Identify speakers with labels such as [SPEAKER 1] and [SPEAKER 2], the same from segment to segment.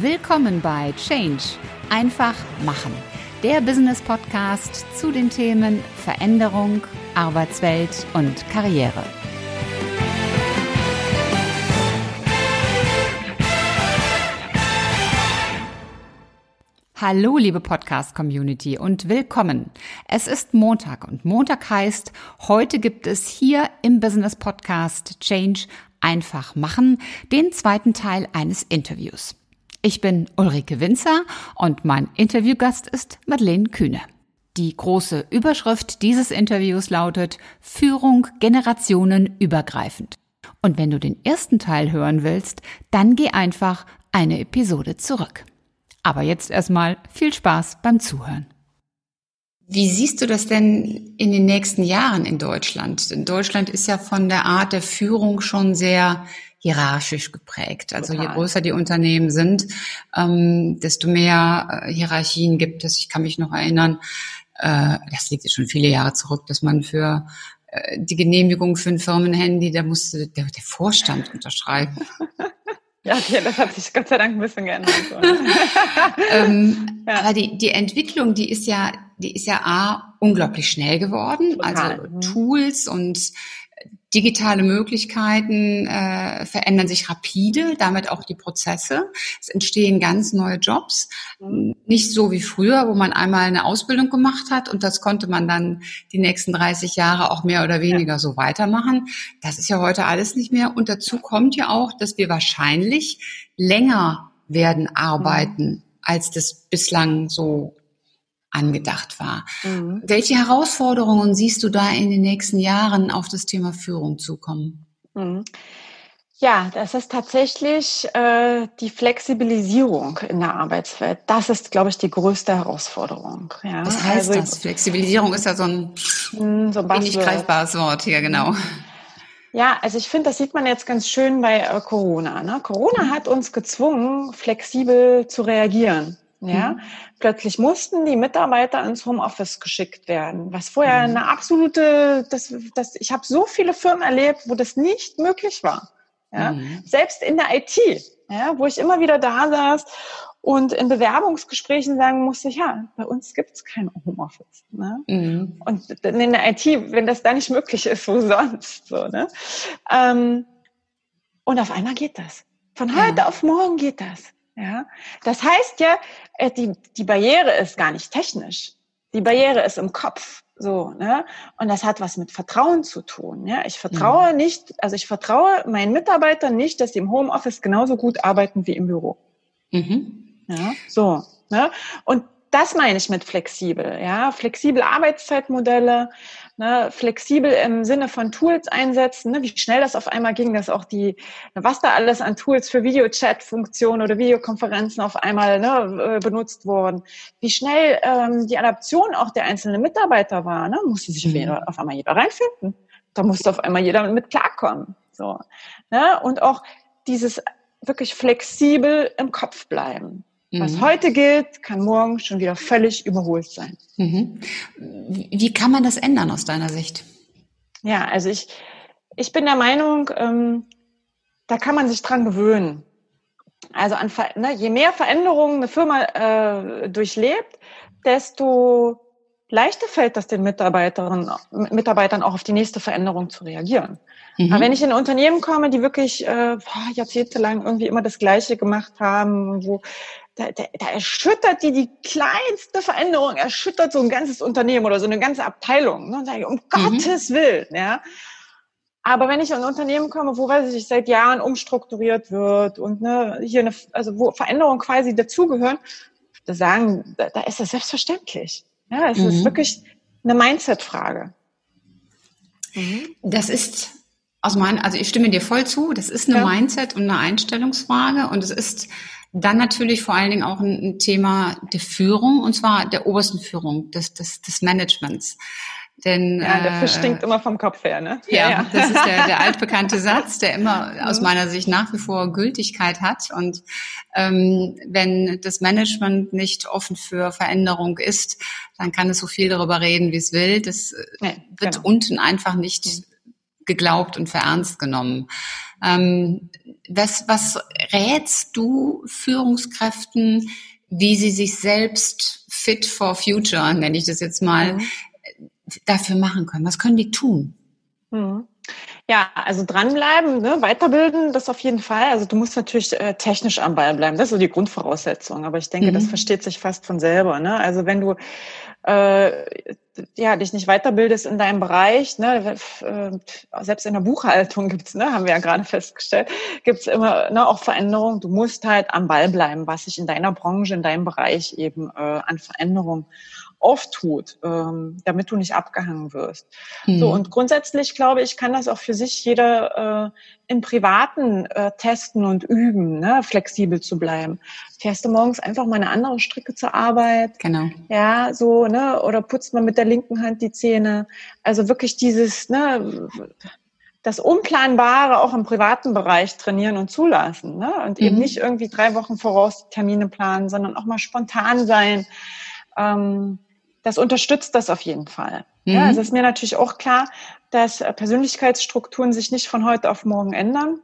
[SPEAKER 1] Willkommen bei Change. Einfach machen. Der Business Podcast zu den Themen Veränderung, Arbeitswelt und Karriere. Hallo, liebe Podcast-Community und willkommen. Es ist Montag und Montag heißt, heute gibt es hier im Business Podcast Change einfach machen, den zweiten Teil eines Interviews. Ich bin Ulrike Winzer und mein Interviewgast ist Madeleine Kühne. Die große Überschrift dieses Interviews lautet Führung generationenübergreifend. Und wenn du den ersten Teil hören willst, dann geh einfach eine Episode zurück. Aber jetzt erstmal viel Spaß beim Zuhören. Wie siehst du das denn in den nächsten Jahren in Deutschland? Deutschland ist ja von der Art der Führung schon sehr hierarchisch geprägt. Also Total. je größer die Unternehmen sind, ähm, desto mehr äh, Hierarchien gibt es. Ich kann mich noch erinnern, äh, das liegt jetzt schon viele Jahre zurück, dass man für äh, die Genehmigung für ein Firmenhandy, da musste der, der Vorstand unterschreiben.
[SPEAKER 2] Ja, okay, das hat sich Gott sei Dank ein bisschen geändert.
[SPEAKER 1] ähm, ja. Aber die, die Entwicklung, die ist ja, die ist ja A, unglaublich schnell geworden. Total. Also. Tools und digitale Möglichkeiten äh, verändern sich rapide, damit auch die Prozesse. Es entstehen ganz neue Jobs, mhm. nicht so wie früher, wo man einmal eine Ausbildung gemacht hat und das konnte man dann die nächsten 30 Jahre auch mehr oder weniger ja. so weitermachen. Das ist ja heute alles nicht mehr. Und dazu kommt ja auch, dass wir wahrscheinlich länger werden arbeiten, mhm. als das bislang so angedacht war. Mhm. Welche Herausforderungen siehst du da in den nächsten Jahren auf das Thema Führung zukommen?
[SPEAKER 2] Mhm. Ja, das ist tatsächlich äh, die Flexibilisierung in der Arbeitswelt. Das ist, glaube ich, die größte Herausforderung.
[SPEAKER 1] Ja. Was heißt also, das? Flexibilisierung ist ja so ein, hm, so ein nicht greifbares Wort hier, genau.
[SPEAKER 2] Ja, also ich finde, das sieht man jetzt ganz schön bei äh, Corona. Ne? Corona hat uns gezwungen, flexibel zu reagieren. Ja, mhm. plötzlich mussten die Mitarbeiter ins Homeoffice geschickt werden, was vorher mhm. eine absolute, das, das, ich habe so viele Firmen erlebt, wo das nicht möglich war. Ja, mhm. selbst in der IT, ja, wo ich immer wieder da saß und in Bewerbungsgesprächen sagen musste, ja, bei uns gibt's kein Homeoffice. Ne? Mhm. Und in der IT, wenn das da nicht möglich ist, wo sonst? So, ne? Ähm, und auf einmal geht das. Von heute ja. auf morgen geht das. Ja, das heißt ja, äh, die, die Barriere ist gar nicht technisch. Die Barriere ist im Kopf. So, ne? Und das hat was mit Vertrauen zu tun. Ja? Ich vertraue mhm. nicht, also ich vertraue meinen Mitarbeitern nicht, dass sie im Homeoffice genauso gut arbeiten wie im Büro. Mhm. Ja, so. Ne? Und das meine ich mit flexibel, ja, flexible Arbeitszeitmodelle, ne, flexibel im Sinne von Tools einsetzen, ne, wie schnell das auf einmal ging, dass auch die, was da alles an Tools für Videochat-Funktionen oder Videokonferenzen auf einmal ne, äh, benutzt wurden, wie schnell ähm, die Adaption auch der einzelnen Mitarbeiter war, ne, musste sich mhm. auf einmal jeder reinfinden, da musste auf einmal jeder mit klarkommen, so, ne, und auch dieses wirklich flexibel im Kopf bleiben. Was mhm. heute gilt, kann morgen schon wieder völlig überholt sein.
[SPEAKER 1] Mhm. Wie kann man das ändern aus deiner Sicht?
[SPEAKER 2] Ja, also ich, ich bin der Meinung, ähm, da kann man sich dran gewöhnen. Also an, ne, je mehr Veränderungen eine Firma äh, durchlebt, desto leichter fällt das den Mitarbeiterinnen, Mitarbeitern auch auf die nächste Veränderung zu reagieren. Mhm. Aber wenn ich in ein Unternehmen komme, die wirklich äh, jahrzehntelang irgendwie immer das Gleiche gemacht haben, wo da, da, da erschüttert die die kleinste Veränderung, erschüttert so ein ganzes Unternehmen oder so eine ganze Abteilung. Ne? Und sage ich, um mhm. Gottes Willen, ja. Aber wenn ich in ein Unternehmen komme, wo weiß ich, seit Jahren umstrukturiert wird und ne, hier eine, also wo Veränderungen quasi dazugehören, da sagen, da, da ist das selbstverständlich. Ja, es mhm. ist wirklich eine Mindset-Frage.
[SPEAKER 1] Mhm. Das ist aus meinen, also ich stimme dir voll zu, das ist eine ja. Mindset- und eine Einstellungsfrage und es ist dann natürlich vor allen Dingen auch ein, Thema der Führung, und zwar der obersten Führung, des, des, des Managements.
[SPEAKER 2] Denn, ja, der Fisch äh, stinkt immer vom Kopf her, ne?
[SPEAKER 1] Ja, ja. das ist der, der altbekannte Satz, der immer aus meiner Sicht nach wie vor Gültigkeit hat. Und ähm, wenn das Management nicht offen für Veränderung ist, dann kann es so viel darüber reden, wie es will. Das nee, wird genau. unten einfach nicht geglaubt und verernst genommen. Ähm, was, was rätst du Führungskräften, wie sie sich selbst fit for future, nenne ich das jetzt mal, mhm. dafür machen können? Was können die tun?
[SPEAKER 2] Mhm. Ja, also dranbleiben, ne? weiterbilden, das auf jeden Fall. Also du musst natürlich äh, technisch am Ball bleiben. Das ist so die Grundvoraussetzung. Aber ich denke, mhm. das versteht sich fast von selber. Ne? Also wenn du äh, ja, dich nicht weiterbildest in deinem Bereich, ne, äh, selbst in der Buchhaltung gibt's, ne, haben wir ja gerade festgestellt, gibt's immer ne, auch Veränderungen. Du musst halt am Ball bleiben, was sich in deiner Branche, in deinem Bereich eben äh, an Veränderungen auftut, ähm, damit du nicht abgehangen wirst. Mhm. So und grundsätzlich glaube ich, kann das auch für sich jeder äh, im Privaten äh, testen und üben, ne, flexibel zu bleiben. Fährst du morgens einfach mal eine andere Strecke zur Arbeit?
[SPEAKER 1] Genau.
[SPEAKER 2] Ja, so ne, oder putzt man mit der linken Hand die Zähne. Also wirklich dieses ne das Unplanbare auch im privaten Bereich trainieren und zulassen. Ne? Und mhm. eben nicht irgendwie drei Wochen voraus Termine planen, sondern auch mal spontan sein. Ähm, das unterstützt das auf jeden Fall. Mhm. Ja, also ist mir natürlich auch klar, dass Persönlichkeitsstrukturen sich nicht von heute auf morgen ändern.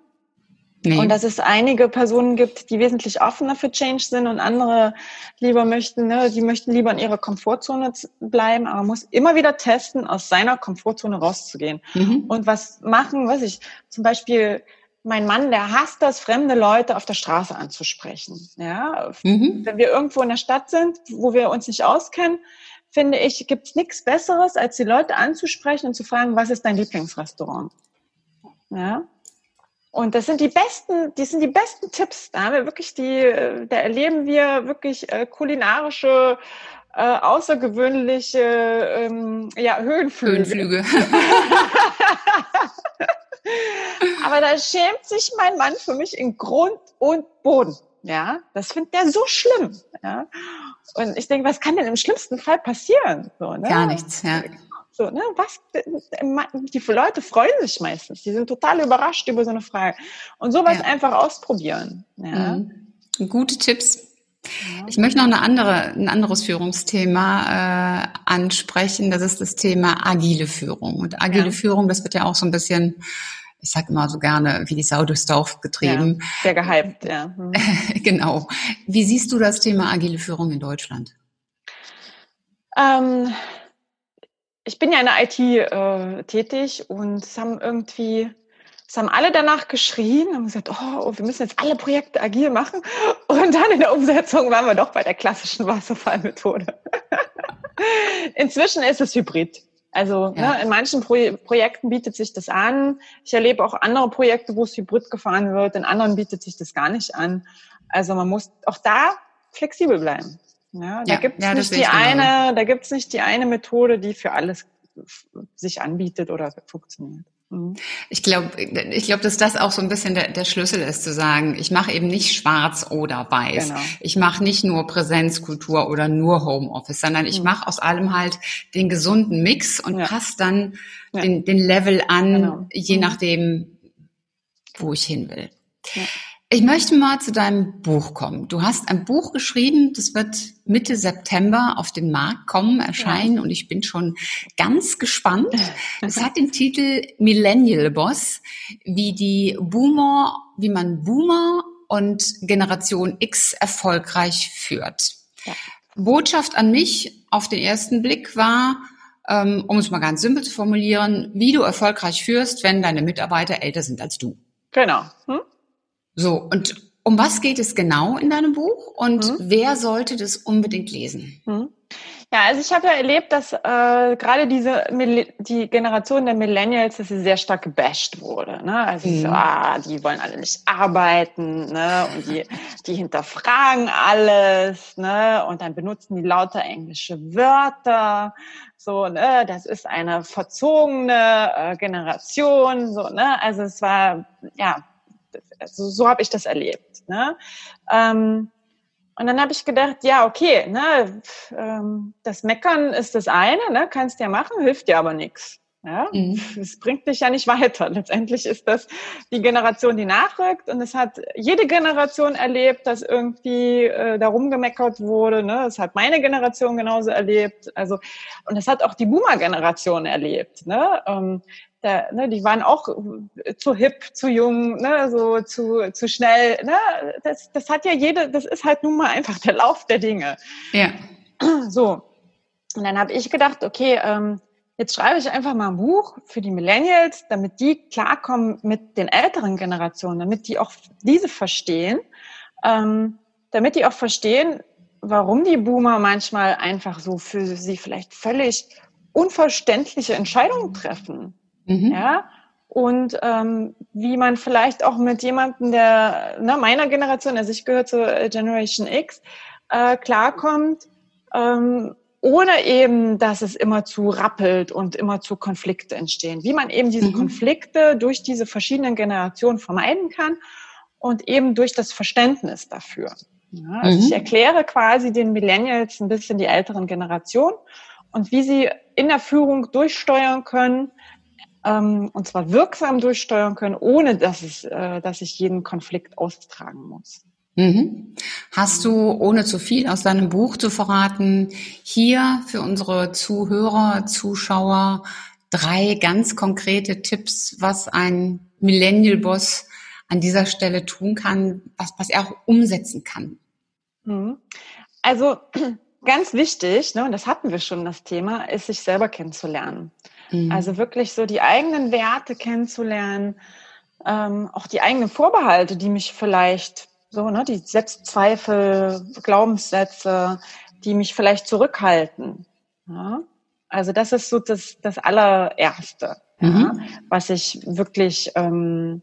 [SPEAKER 2] Nee. Und dass es einige Personen gibt, die wesentlich offener für Change sind und andere lieber möchten, ne, die möchten lieber in ihrer Komfortzone bleiben, aber man muss immer wieder testen, aus seiner Komfortzone rauszugehen. Mhm. Und was machen, weiß ich, zum Beispiel mein Mann, der hasst das, fremde Leute auf der Straße anzusprechen. Ja, mhm. wenn wir irgendwo in der Stadt sind, wo wir uns nicht auskennen, finde ich, gibt es nichts Besseres, als die Leute anzusprechen und zu fragen, was ist dein Lieblingsrestaurant? Ja. Und das sind die besten, die sind die besten Tipps. Da haben wir wirklich die, da erleben wir wirklich äh, kulinarische, äh, außergewöhnliche ähm, ja, Höhenflüge. Höhenflüge. Aber da schämt sich mein Mann für mich in Grund und Boden. Ja, das findet der so schlimm. Ja. Und ich denke, was kann denn im schlimmsten Fall passieren? So,
[SPEAKER 1] ne? Gar nichts, ja.
[SPEAKER 2] So, ne? Was, die Leute freuen sich meistens. Die sind total überrascht über so eine Frage. Und sowas ja. einfach ausprobieren. Ja.
[SPEAKER 1] Mhm. Gute Tipps. Ich möchte noch eine andere, ein anderes Führungsthema äh, ansprechen. Das ist das Thema agile Führung. Und agile ja. Führung, das wird ja auch so ein bisschen ich sage immer so gerne, wie die Sau durchs Dorf getrieben. Ja,
[SPEAKER 2] sehr gehypt, ja.
[SPEAKER 1] Hm. genau. Wie siehst du das Thema agile Führung in Deutschland?
[SPEAKER 2] Ähm, ich bin ja in der IT äh, tätig und es haben irgendwie, es haben alle danach geschrien und gesagt, oh, wir müssen jetzt alle Projekte agil machen. Und dann in der Umsetzung waren wir doch bei der klassischen Wasserfallmethode. Inzwischen ist es hybrid. Also ja. ne, in manchen Pro Projekten bietet sich das an. Ich erlebe auch andere Projekte, wo es hybrid gefahren wird. In anderen bietet sich das gar nicht an. Also man muss auch da flexibel bleiben. Ja, da ja, gibt es ja, nicht die eine, da gibt es nicht die eine Methode, die für alles sich anbietet oder funktioniert.
[SPEAKER 1] Mhm. Ich glaube, ich glaube, dass das auch so ein bisschen der, der Schlüssel ist, zu sagen, ich mache eben nicht schwarz oder weiß. Genau. Ich mache nicht nur Präsenzkultur oder nur Homeoffice, sondern ich mhm. mache aus allem halt den gesunden Mix und ja. passe dann ja. den, den Level an, genau. je mhm. nachdem, wo ich hin will. Ja. Ich möchte mal zu deinem Buch kommen. Du hast ein Buch geschrieben, das wird Mitte September auf den Markt kommen, erscheinen ja. und ich bin schon ganz gespannt. Es hat den Titel Millennial Boss, wie die Boomer, wie man Boomer und Generation X erfolgreich führt. Ja. Botschaft an mich auf den ersten Blick war, ähm, um es mal ganz simpel zu formulieren, wie du erfolgreich führst, wenn deine Mitarbeiter älter sind als du.
[SPEAKER 2] Genau. Hm?
[SPEAKER 1] So, und um was geht es genau in deinem Buch und mhm. wer sollte das unbedingt lesen? Mhm.
[SPEAKER 2] Ja, also ich habe ja erlebt, dass äh, gerade diese die Generation der Millennials, dass sie sehr stark gebasht wurde. Ne? Also mhm. so, ah, die wollen alle nicht arbeiten, ne? Und die, die hinterfragen alles, ne? Und dann benutzen die lauter englische Wörter. So, ne, das ist eine verzogene äh, Generation, so, ne? Also es war ja also so habe ich das erlebt. Ne? Ähm, und dann habe ich gedacht, ja, okay, ne, ähm, das Meckern ist das eine, ne, kannst ja machen, hilft dir aber nichts. Ja, mhm. es bringt dich ja nicht weiter. Letztendlich ist das die Generation, die nachrückt und es hat jede Generation erlebt, dass irgendwie äh, darum gemeckert wurde. Ne? Es hat meine Generation genauso erlebt. Also und es hat auch die Boomer-Generation erlebt. Ne? Ähm, der, ne, die waren auch zu hip, zu jung, ne, so zu, zu schnell. Ne? Das, das hat ja jede, das ist halt nun mal einfach der Lauf der Dinge.
[SPEAKER 1] Ja.
[SPEAKER 2] So. Und dann habe ich gedacht, okay, ähm, jetzt schreibe ich einfach mal ein Buch für die Millennials, damit die klarkommen mit den älteren Generationen, damit die auch diese verstehen, ähm, damit die auch verstehen, warum die Boomer manchmal einfach so für sie vielleicht völlig unverständliche Entscheidungen treffen. Mhm. Ja, und ähm, wie man vielleicht auch mit jemandem der ne, meiner Generation, also ich gehöre zur Generation X, äh, klarkommt, ähm, ohne eben, dass es immer zu rappelt und immer zu Konflikte entstehen. Wie man eben diese mhm. Konflikte durch diese verschiedenen Generationen vermeiden kann und eben durch das Verständnis dafür. Ja, also mhm. ich erkläre quasi den Millennials ein bisschen die älteren Generationen und wie sie in der Führung durchsteuern können, ähm, und zwar wirksam durchsteuern können, ohne dass, es, äh, dass ich jeden Konflikt austragen muss.
[SPEAKER 1] Mhm. Hast du, ohne zu viel aus deinem Buch zu verraten, hier für unsere Zuhörer, Zuschauer drei ganz konkrete Tipps, was ein Millennial Boss an dieser Stelle tun kann, was, was er auch umsetzen kann?
[SPEAKER 2] Mhm. Also ganz wichtig, ne, und das hatten wir schon das Thema, ist sich selber kennenzulernen. Mhm. Also wirklich so die eigenen Werte kennenzulernen, ähm, auch die eigenen Vorbehalte, die mich vielleicht so, ne, die Selbstzweifel, Glaubenssätze, die mich vielleicht zurückhalten. Ja? Also das ist so das, das allererste, mhm. ja, was ich wirklich ähm,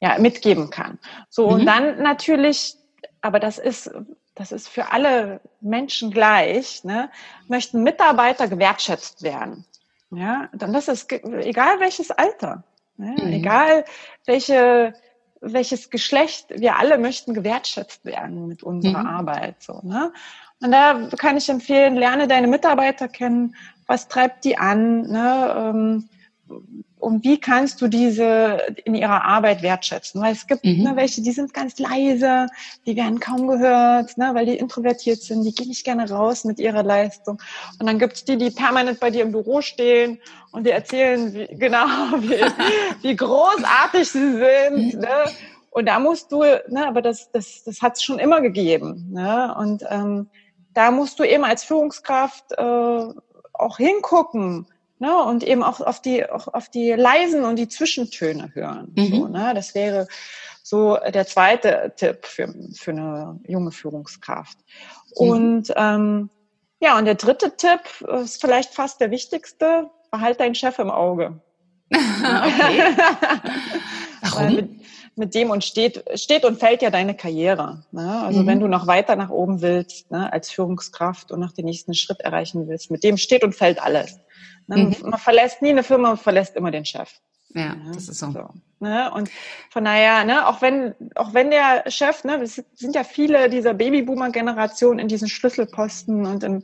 [SPEAKER 2] ja, mitgeben kann. So, mhm. und dann natürlich, aber das ist, das ist für alle Menschen gleich, ne, möchten Mitarbeiter gewertschätzt werden. Ja, dann das ist egal welches Alter, ne, mhm. egal welche welches Geschlecht, wir alle möchten gewertschätzt werden mit unserer mhm. Arbeit. So, ne? Und da kann ich empfehlen, lerne deine Mitarbeiter kennen, was treibt die an, ne? Ähm, und wie kannst du diese in ihrer Arbeit wertschätzen? Weil es gibt mhm. ne, welche, die sind ganz leise, die werden kaum gehört, ne, weil die introvertiert sind, die gehen nicht gerne raus mit ihrer Leistung. Und dann gibt's die, die permanent bei dir im Büro stehen und die erzählen, wie, genau, wie, wie großartig sie sind. Mhm. Ne? Und da musst du, ne, aber das, das, das hat's schon immer gegeben. Ne? Und ähm, da musst du eben als Führungskraft äh, auch hingucken Ne, und eben auch auf die, auch auf die leisen und die Zwischentöne hören. Mhm. So, ne? Das wäre so der zweite Tipp für, für eine junge Führungskraft. Mhm. Und ähm, ja, und der dritte Tipp ist vielleicht fast der wichtigste, behalt deinen Chef im Auge. okay. Warum? Mit, mit, dem und steht, steht und fällt ja deine Karriere. Ne? Also mhm. wenn du noch weiter nach oben willst, ne, als Führungskraft und noch den nächsten Schritt erreichen willst, mit dem steht und fällt alles. Ne? Mhm. Man verlässt nie eine Firma, man verlässt immer den Chef.
[SPEAKER 1] Ja, das ist so. so
[SPEAKER 2] ne? Und von daher, ne, auch wenn, auch wenn der Chef, ne, es sind ja viele dieser Babyboomer-Generation in diesen Schlüsselposten und im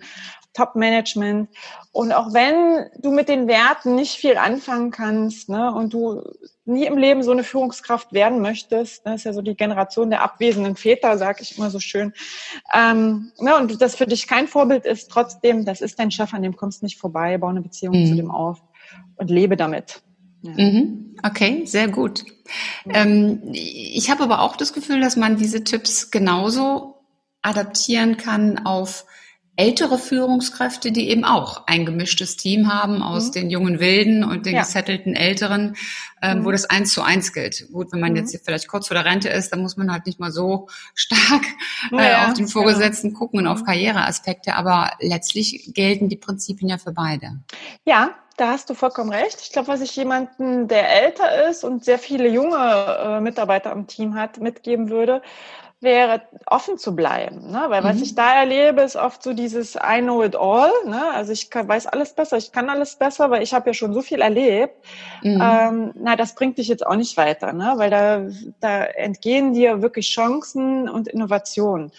[SPEAKER 2] Top-Management. Und auch wenn du mit den Werten nicht viel anfangen kannst, ne, und du nie im Leben so eine Führungskraft werden möchtest, ne, ist ja so die Generation der abwesenden Väter, sag ich immer so schön, ähm, ne, und das für dich kein Vorbild ist, trotzdem, das ist dein Chef, an dem kommst du nicht vorbei, bau eine Beziehung mhm. zu dem auf und lebe damit.
[SPEAKER 1] Mhm. Okay, sehr gut. Ähm, ich habe aber auch das Gefühl, dass man diese Tipps genauso adaptieren kann auf ältere Führungskräfte, die eben auch ein gemischtes Team haben aus mhm. den jungen Wilden und den ja. gesettelten Älteren, ähm, mhm. wo das eins zu eins gilt. Gut, wenn man mhm. jetzt vielleicht kurz vor der Rente ist, dann muss man halt nicht mal so stark äh, ja, auf den Vorgesetzten genau. gucken und auf mhm. Karriereaspekte, aber letztlich gelten die Prinzipien ja für beide.
[SPEAKER 2] Ja, da hast du vollkommen recht. Ich glaube, was ich jemanden, der älter ist und sehr viele junge äh, Mitarbeiter am Team hat, mitgeben würde, wäre offen zu bleiben. Ne? Weil mhm. was ich da erlebe, ist oft so dieses I know it all. Ne? Also ich kann, weiß alles besser, ich kann alles besser, weil ich habe ja schon so viel erlebt. Mhm. Ähm, na, das bringt dich jetzt auch nicht weiter, ne? weil da, da entgehen dir wirklich Chancen und Innovationen.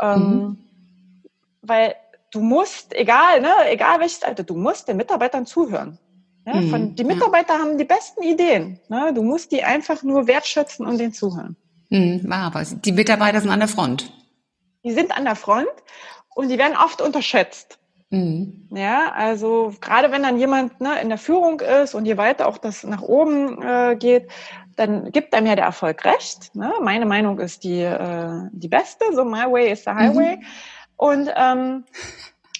[SPEAKER 2] Ähm, mhm. Weil du musst, egal, ne, egal welches Alter, du musst den Mitarbeitern zuhören. Ja, mhm, von, die Mitarbeiter ja. haben die besten Ideen. Ne? Du musst die einfach nur wertschätzen und denen zuhören.
[SPEAKER 1] Mhm, aber die Mitarbeiter sind an der Front.
[SPEAKER 2] Die sind an der Front und die werden oft unterschätzt. Mhm. Ja, also gerade wenn dann jemand ne, in der Führung ist und je weiter auch das nach oben äh, geht, dann gibt einem ja der Erfolg recht. Ne? Meine Meinung ist die, äh, die beste, so my way is the highway. Mhm. Und ähm,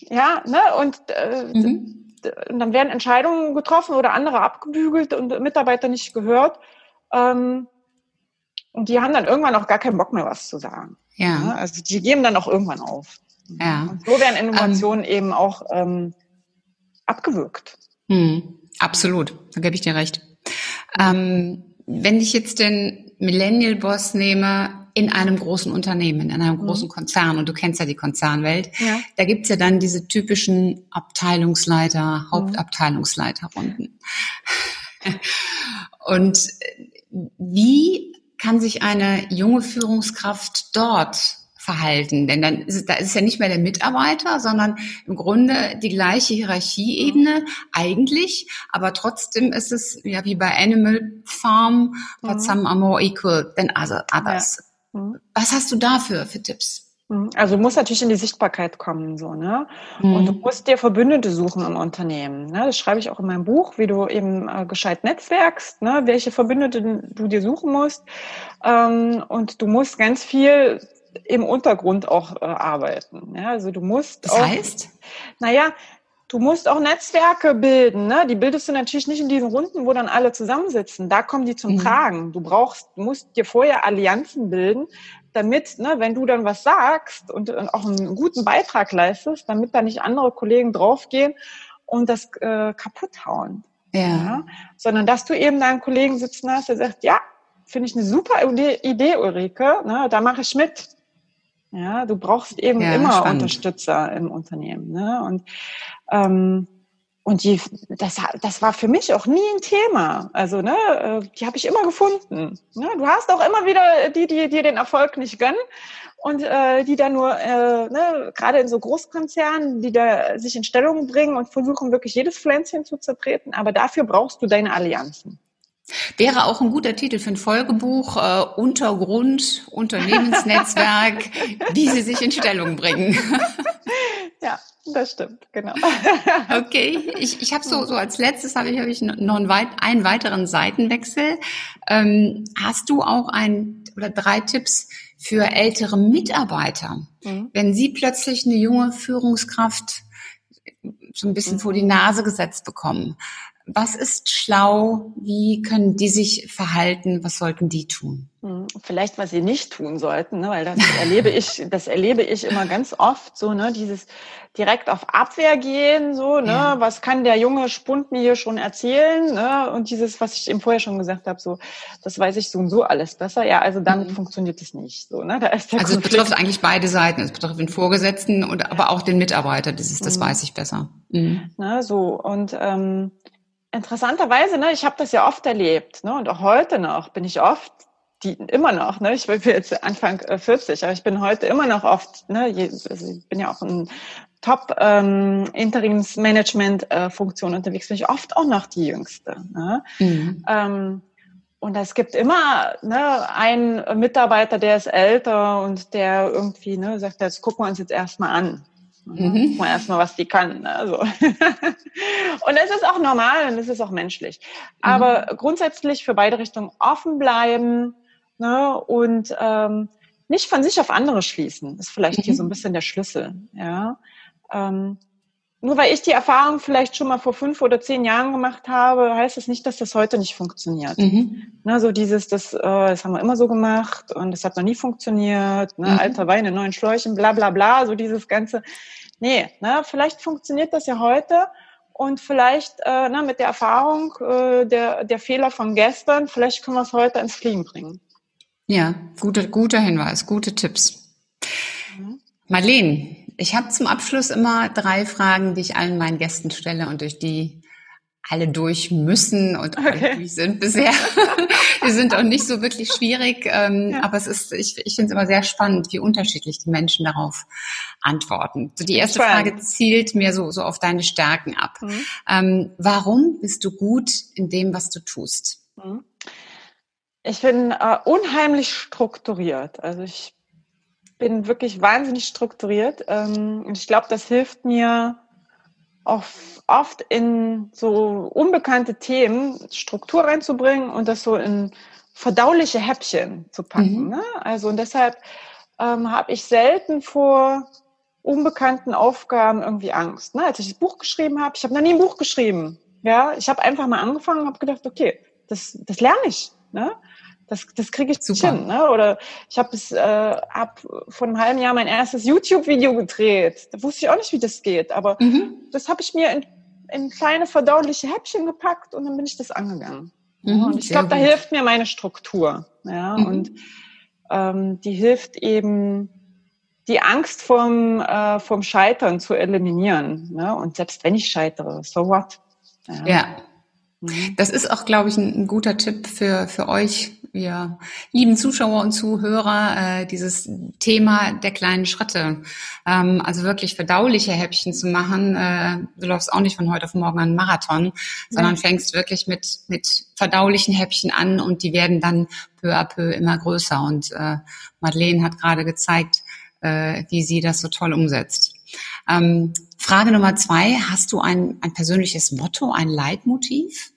[SPEAKER 2] ja, ne, und, äh, mhm. und dann werden Entscheidungen getroffen oder andere abgebügelt und Mitarbeiter nicht gehört. Ähm, und die haben dann irgendwann auch gar keinen Bock mehr, was zu sagen. Ja. Ne? Also die geben dann auch irgendwann auf. Ja. Und so werden Innovationen ähm, eben auch ähm, abgewürgt.
[SPEAKER 1] Hm, absolut, da gebe ich dir recht. Ähm, wenn ich jetzt den Millennial Boss nehme in einem großen Unternehmen, in einem mhm. großen Konzern, und du kennst ja die Konzernwelt, ja. da gibt's ja dann diese typischen Abteilungsleiter, mhm. Hauptabteilungsleiterrunden. und wie kann sich eine junge Führungskraft dort verhalten? Denn dann ist es, da ist es ja nicht mehr der Mitarbeiter, sondern im Grunde die gleiche Hierarchieebene eigentlich, aber trotzdem ist es ja wie bei Animal Farm, but mhm. some are more equal than others. Mhm. Was hast du dafür für Tipps?
[SPEAKER 2] Mhm. Also du musst natürlich in die Sichtbarkeit kommen, so, ne? Mhm. Und du musst dir Verbündete suchen im Unternehmen. Ne? Das schreibe ich auch in meinem Buch, wie du eben äh, gescheit netzwerkst, ne? welche Verbündete du dir suchen musst. Ähm, und du musst ganz viel im Untergrund auch äh, arbeiten. Ja, also du musst
[SPEAKER 1] das
[SPEAKER 2] auch,
[SPEAKER 1] heißt?
[SPEAKER 2] Naja, du musst auch Netzwerke bilden. Ne? Die bildest du natürlich nicht in diesen Runden, wo dann alle zusammensitzen. Da kommen die zum mhm. Tragen. Du brauchst, musst dir vorher Allianzen bilden, damit, ne, wenn du dann was sagst und, und auch einen guten Beitrag leistest, damit da nicht andere Kollegen draufgehen und das äh, kaputt hauen. Ja. ja. Sondern dass du eben deinen Kollegen sitzen hast, der sagt, ja, finde ich eine super Idee, Ulrike, ne, da mache ich mit. Ja, du brauchst eben ja, immer spannend. Unterstützer im Unternehmen. Ne? Und ähm, und die, das, das war für mich auch nie ein Thema. Also, ne, äh, die habe ich immer gefunden. Ne? Du hast auch immer wieder die, die dir den Erfolg nicht gönnen und äh, die da nur, äh, ne, gerade in so Großkonzernen, die da sich in Stellung bringen und versuchen wirklich jedes Pflänzchen zu zertreten. Aber dafür brauchst du deine Allianzen.
[SPEAKER 1] Wäre auch ein guter Titel für ein Folgebuch, äh, Untergrund, Unternehmensnetzwerk, wie sie sich in Stellung bringen.
[SPEAKER 2] ja, das stimmt, genau.
[SPEAKER 1] okay, ich, ich habe so, so als letztes habe ich, hab ich noch einen, weit, einen weiteren Seitenwechsel. Ähm, hast du auch ein oder drei Tipps für ältere Mitarbeiter? Mhm. Wenn sie plötzlich eine junge Führungskraft so ein bisschen mhm. vor die Nase gesetzt bekommen, was ist schlau? Wie können die sich verhalten? Was sollten die tun?
[SPEAKER 2] Hm, vielleicht, was sie nicht tun sollten, ne? weil das erlebe ich, das erlebe ich immer ganz oft so, ne, dieses direkt auf Abwehr gehen, so, ne, ja. was kann der junge Spund mir hier schon erzählen, ne, und dieses, was ich eben vorher schon gesagt habe, so, das weiß ich so und so alles besser, ja, also damit mhm. funktioniert es nicht, so, ne,
[SPEAKER 1] da ist der Also Konflikt. es betrifft eigentlich beide Seiten, es betrifft den Vorgesetzten und aber auch den Mitarbeiter, dieses, das mhm. weiß ich besser.
[SPEAKER 2] Mhm. Ne, so und ähm, Interessanterweise, ne, ich habe das ja oft erlebt, ne, und auch heute noch bin ich oft, die immer noch, ne, ich bin jetzt Anfang 40, äh, aber ich bin heute immer noch oft, ne, also ich bin ja auch in Top ähm, Interimsmanagement äh, Funktion unterwegs, bin ich oft auch noch die Jüngste. Ne? Mhm. Ähm, und es gibt immer ne, einen Mitarbeiter, der ist älter und der irgendwie ne, sagt, jetzt gucken wir uns jetzt erstmal an. Mhm. Mal erstmal, was die kann. Ne? So. und es ist auch normal und es ist auch menschlich. Aber mhm. grundsätzlich für beide Richtungen offen bleiben ne? und ähm, nicht von sich auf andere schließen. Das ist vielleicht mhm. hier so ein bisschen der Schlüssel. Ja. Ähm, nur weil ich die Erfahrung vielleicht schon mal vor fünf oder zehn Jahren gemacht habe, heißt das nicht, dass das heute nicht funktioniert. Mhm. Ne, so dieses, das, äh, das haben wir immer so gemacht und das hat noch nie funktioniert, ne, mhm. alter Wein in neuen Schläuchen, bla bla bla, so dieses ganze. Nee, ne, vielleicht funktioniert das ja heute und vielleicht äh, ne, mit der Erfahrung äh, der, der Fehler von gestern, vielleicht können wir es heute ins Fliegen bringen.
[SPEAKER 1] Ja, guter, guter Hinweis, gute Tipps. Marlene, ich habe zum Abschluss immer drei Fragen, die ich allen meinen Gästen stelle und durch die alle durch müssen und okay. alle durch sind bisher. die sind auch nicht so wirklich schwierig, ähm, ja. aber es ist, ich, ich finde es immer sehr spannend, wie unterschiedlich die Menschen darauf antworten. So die erste spannend. Frage zielt mir so, so auf deine Stärken ab. Mhm. Ähm, warum bist du gut in dem, was du tust? Mhm.
[SPEAKER 2] Ich bin äh, unheimlich strukturiert. Also ich bin wirklich wahnsinnig strukturiert. Ähm, und ich glaube, das hilft mir auch oft in so unbekannte Themen Struktur reinzubringen und das so in verdauliche Häppchen zu packen. Mhm. Ne? Also und deshalb ähm, habe ich selten vor unbekannten Aufgaben irgendwie Angst. Ne? Als ich das Buch geschrieben habe, ich habe noch nie ein Buch geschrieben. Ja, ich habe einfach mal angefangen und habe gedacht, okay, das, das lerne ich. Ne? Das, das kriege ich Super. hin. Ne? Oder ich habe es äh, ab vor einem halben Jahr mein erstes YouTube-Video gedreht. Da wusste ich auch nicht, wie das geht. Aber mhm. das habe ich mir in, in kleine verdauliche Häppchen gepackt und dann bin ich das angegangen. Mhm, und ich glaube, da hilft mir meine Struktur. Ja? Mhm. Und ähm, die hilft eben, die Angst vom, äh, vom Scheitern zu eliminieren. Ne? Und selbst wenn ich scheitere, so what?
[SPEAKER 1] Ja. ja. Mhm. Das ist auch, glaube ich, ein, ein, guter Tipp für, für euch, ihr lieben Zuschauer und Zuhörer, äh, dieses Thema der kleinen Schritte. Ähm, also wirklich verdauliche Häppchen zu machen. Äh, du läufst auch nicht von heute auf morgen einen Marathon, sondern fängst wirklich mit, mit verdaulichen Häppchen an und die werden dann peu à peu immer größer. Und äh, Madeleine hat gerade gezeigt, äh, wie sie das so toll umsetzt. Ähm, Frage Nummer zwei, hast du ein, ein persönliches Motto, ein Leitmotiv?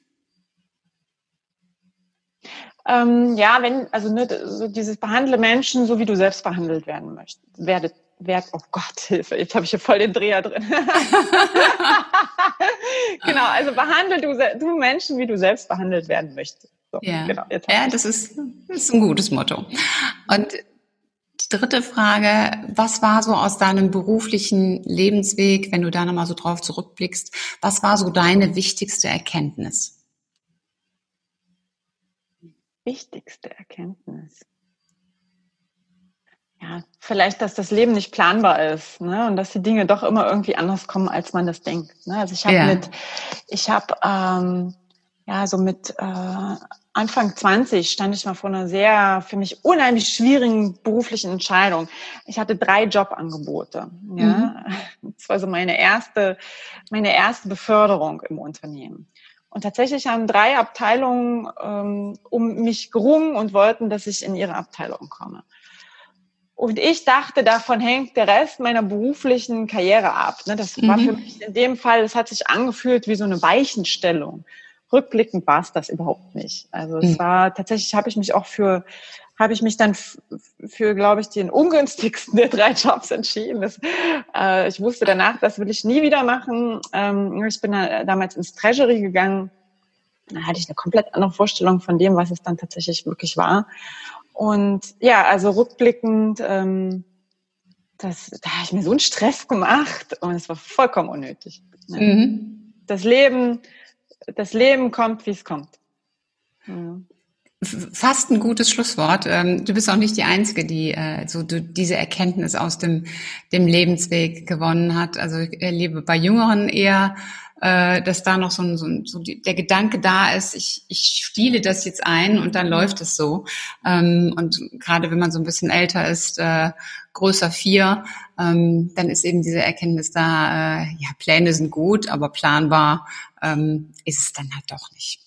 [SPEAKER 2] Ähm, ja, wenn, also ne, so dieses behandle Menschen so, wie du selbst behandelt werden möchtest, werdet, werd, oh Gott, Hilfe, jetzt habe ich hier voll den Dreher drin. genau, also behandle du, du Menschen, wie du selbst behandelt werden möchtest.
[SPEAKER 1] So, ja, genau, ja das, ist, das ist ein gutes Motto. Und dritte Frage, was war so aus deinem beruflichen Lebensweg, wenn du da nochmal so drauf zurückblickst, was war so deine wichtigste Erkenntnis?
[SPEAKER 2] Wichtigste Erkenntnis. Ja, vielleicht, dass das Leben nicht planbar ist, ne? Und dass die Dinge doch immer irgendwie anders kommen, als man das denkt. Ne? Also ich habe ja. mit, ich habe ähm, ja so mit äh, Anfang 20 stand ich mal vor einer sehr, für mich unheimlich schwierigen beruflichen Entscheidung. Ich hatte drei Jobangebote. Ja, mhm. das war so meine erste, meine erste Beförderung im Unternehmen. Und tatsächlich haben drei Abteilungen ähm, um mich gerungen und wollten, dass ich in ihre Abteilung komme. Und ich dachte, davon hängt der Rest meiner beruflichen Karriere ab. Ne? Das war mhm. für mich in dem Fall, das hat sich angefühlt wie so eine Weichenstellung rückblickend war es das überhaupt nicht. Also es mhm. war tatsächlich, habe ich mich auch für, habe ich mich dann für, glaube ich, den ungünstigsten der drei Jobs entschieden. Das, äh, ich wusste danach, das will ich nie wieder machen. Ähm, ich bin da damals ins Treasury gegangen. Da hatte ich eine komplett andere Vorstellung von dem, was es dann tatsächlich wirklich war. Und ja, also rückblickend, ähm, das, da habe ich mir so einen Stress gemacht und es war vollkommen unnötig. Mhm. Das Leben das Leben kommt, wie es kommt.
[SPEAKER 1] Ja. Fast ein gutes Schlusswort. Ähm, du bist auch nicht die Einzige, die äh, so diese Erkenntnis aus dem, dem Lebensweg gewonnen hat. Also ich erlebe bei Jüngeren eher, äh, dass da noch so, ein, so, ein, so der Gedanke da ist, ich, ich stiele das jetzt ein und dann läuft es so. Ähm, und gerade wenn man so ein bisschen älter ist, äh, größer vier, ähm, dann ist eben diese Erkenntnis da, ja, Pläne sind gut, aber planbar ist es dann halt doch nicht.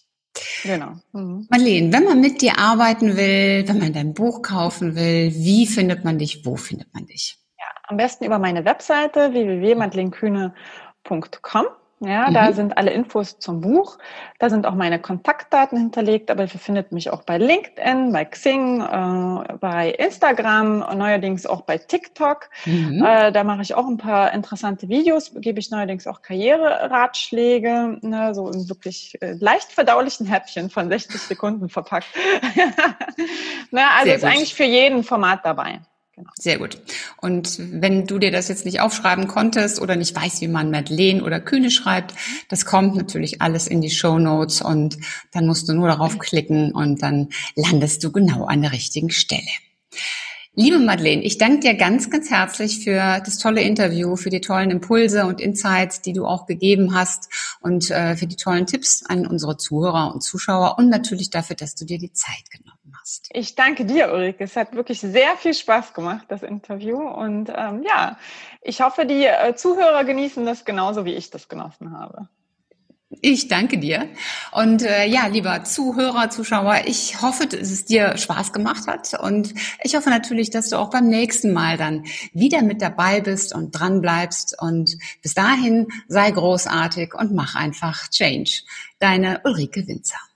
[SPEAKER 1] Genau. Mhm. Marlene, wenn man mit dir arbeiten will, wenn man dein Buch kaufen will, wie findet man dich? Wo findet man dich?
[SPEAKER 2] Ja, am besten über meine Webseite www.madelenkühne.com. Ja, mhm. da sind alle Infos zum Buch. Da sind auch meine Kontaktdaten hinterlegt, aber ihr findet mich auch bei LinkedIn, bei Xing, äh, bei Instagram, neuerdings auch bei TikTok. Mhm. Äh, da mache ich auch ein paar interessante Videos, gebe ich neuerdings auch Karriereratschläge, ne, so in wirklich äh, leicht verdaulichen Häppchen von 60 Sekunden verpackt. Na, also Sehr ist gut. eigentlich für jeden Format dabei.
[SPEAKER 1] Genau. Sehr gut. Und wenn du dir das jetzt nicht aufschreiben konntest oder nicht weißt, wie man Madeleine oder Kühne schreibt, das kommt natürlich alles in die Show Notes und dann musst du nur darauf klicken und dann landest du genau an der richtigen Stelle. Liebe Madeleine, ich danke dir ganz, ganz herzlich für das tolle Interview, für die tollen Impulse und Insights, die du auch gegeben hast und äh, für die tollen Tipps an unsere Zuhörer und Zuschauer und natürlich dafür, dass du dir die Zeit genommen hast.
[SPEAKER 2] Ich danke dir, Ulrike. Es hat wirklich sehr viel Spaß gemacht, das Interview. Und ähm, ja, ich hoffe, die äh, Zuhörer genießen das genauso, wie ich das genossen habe.
[SPEAKER 1] Ich danke dir. Und äh, ja, lieber Zuhörer, Zuschauer, ich hoffe, dass es dir Spaß gemacht hat. Und ich hoffe natürlich, dass du auch beim nächsten Mal dann wieder mit dabei bist und dran bleibst. Und bis dahin sei großartig und mach einfach Change. Deine Ulrike Winzer.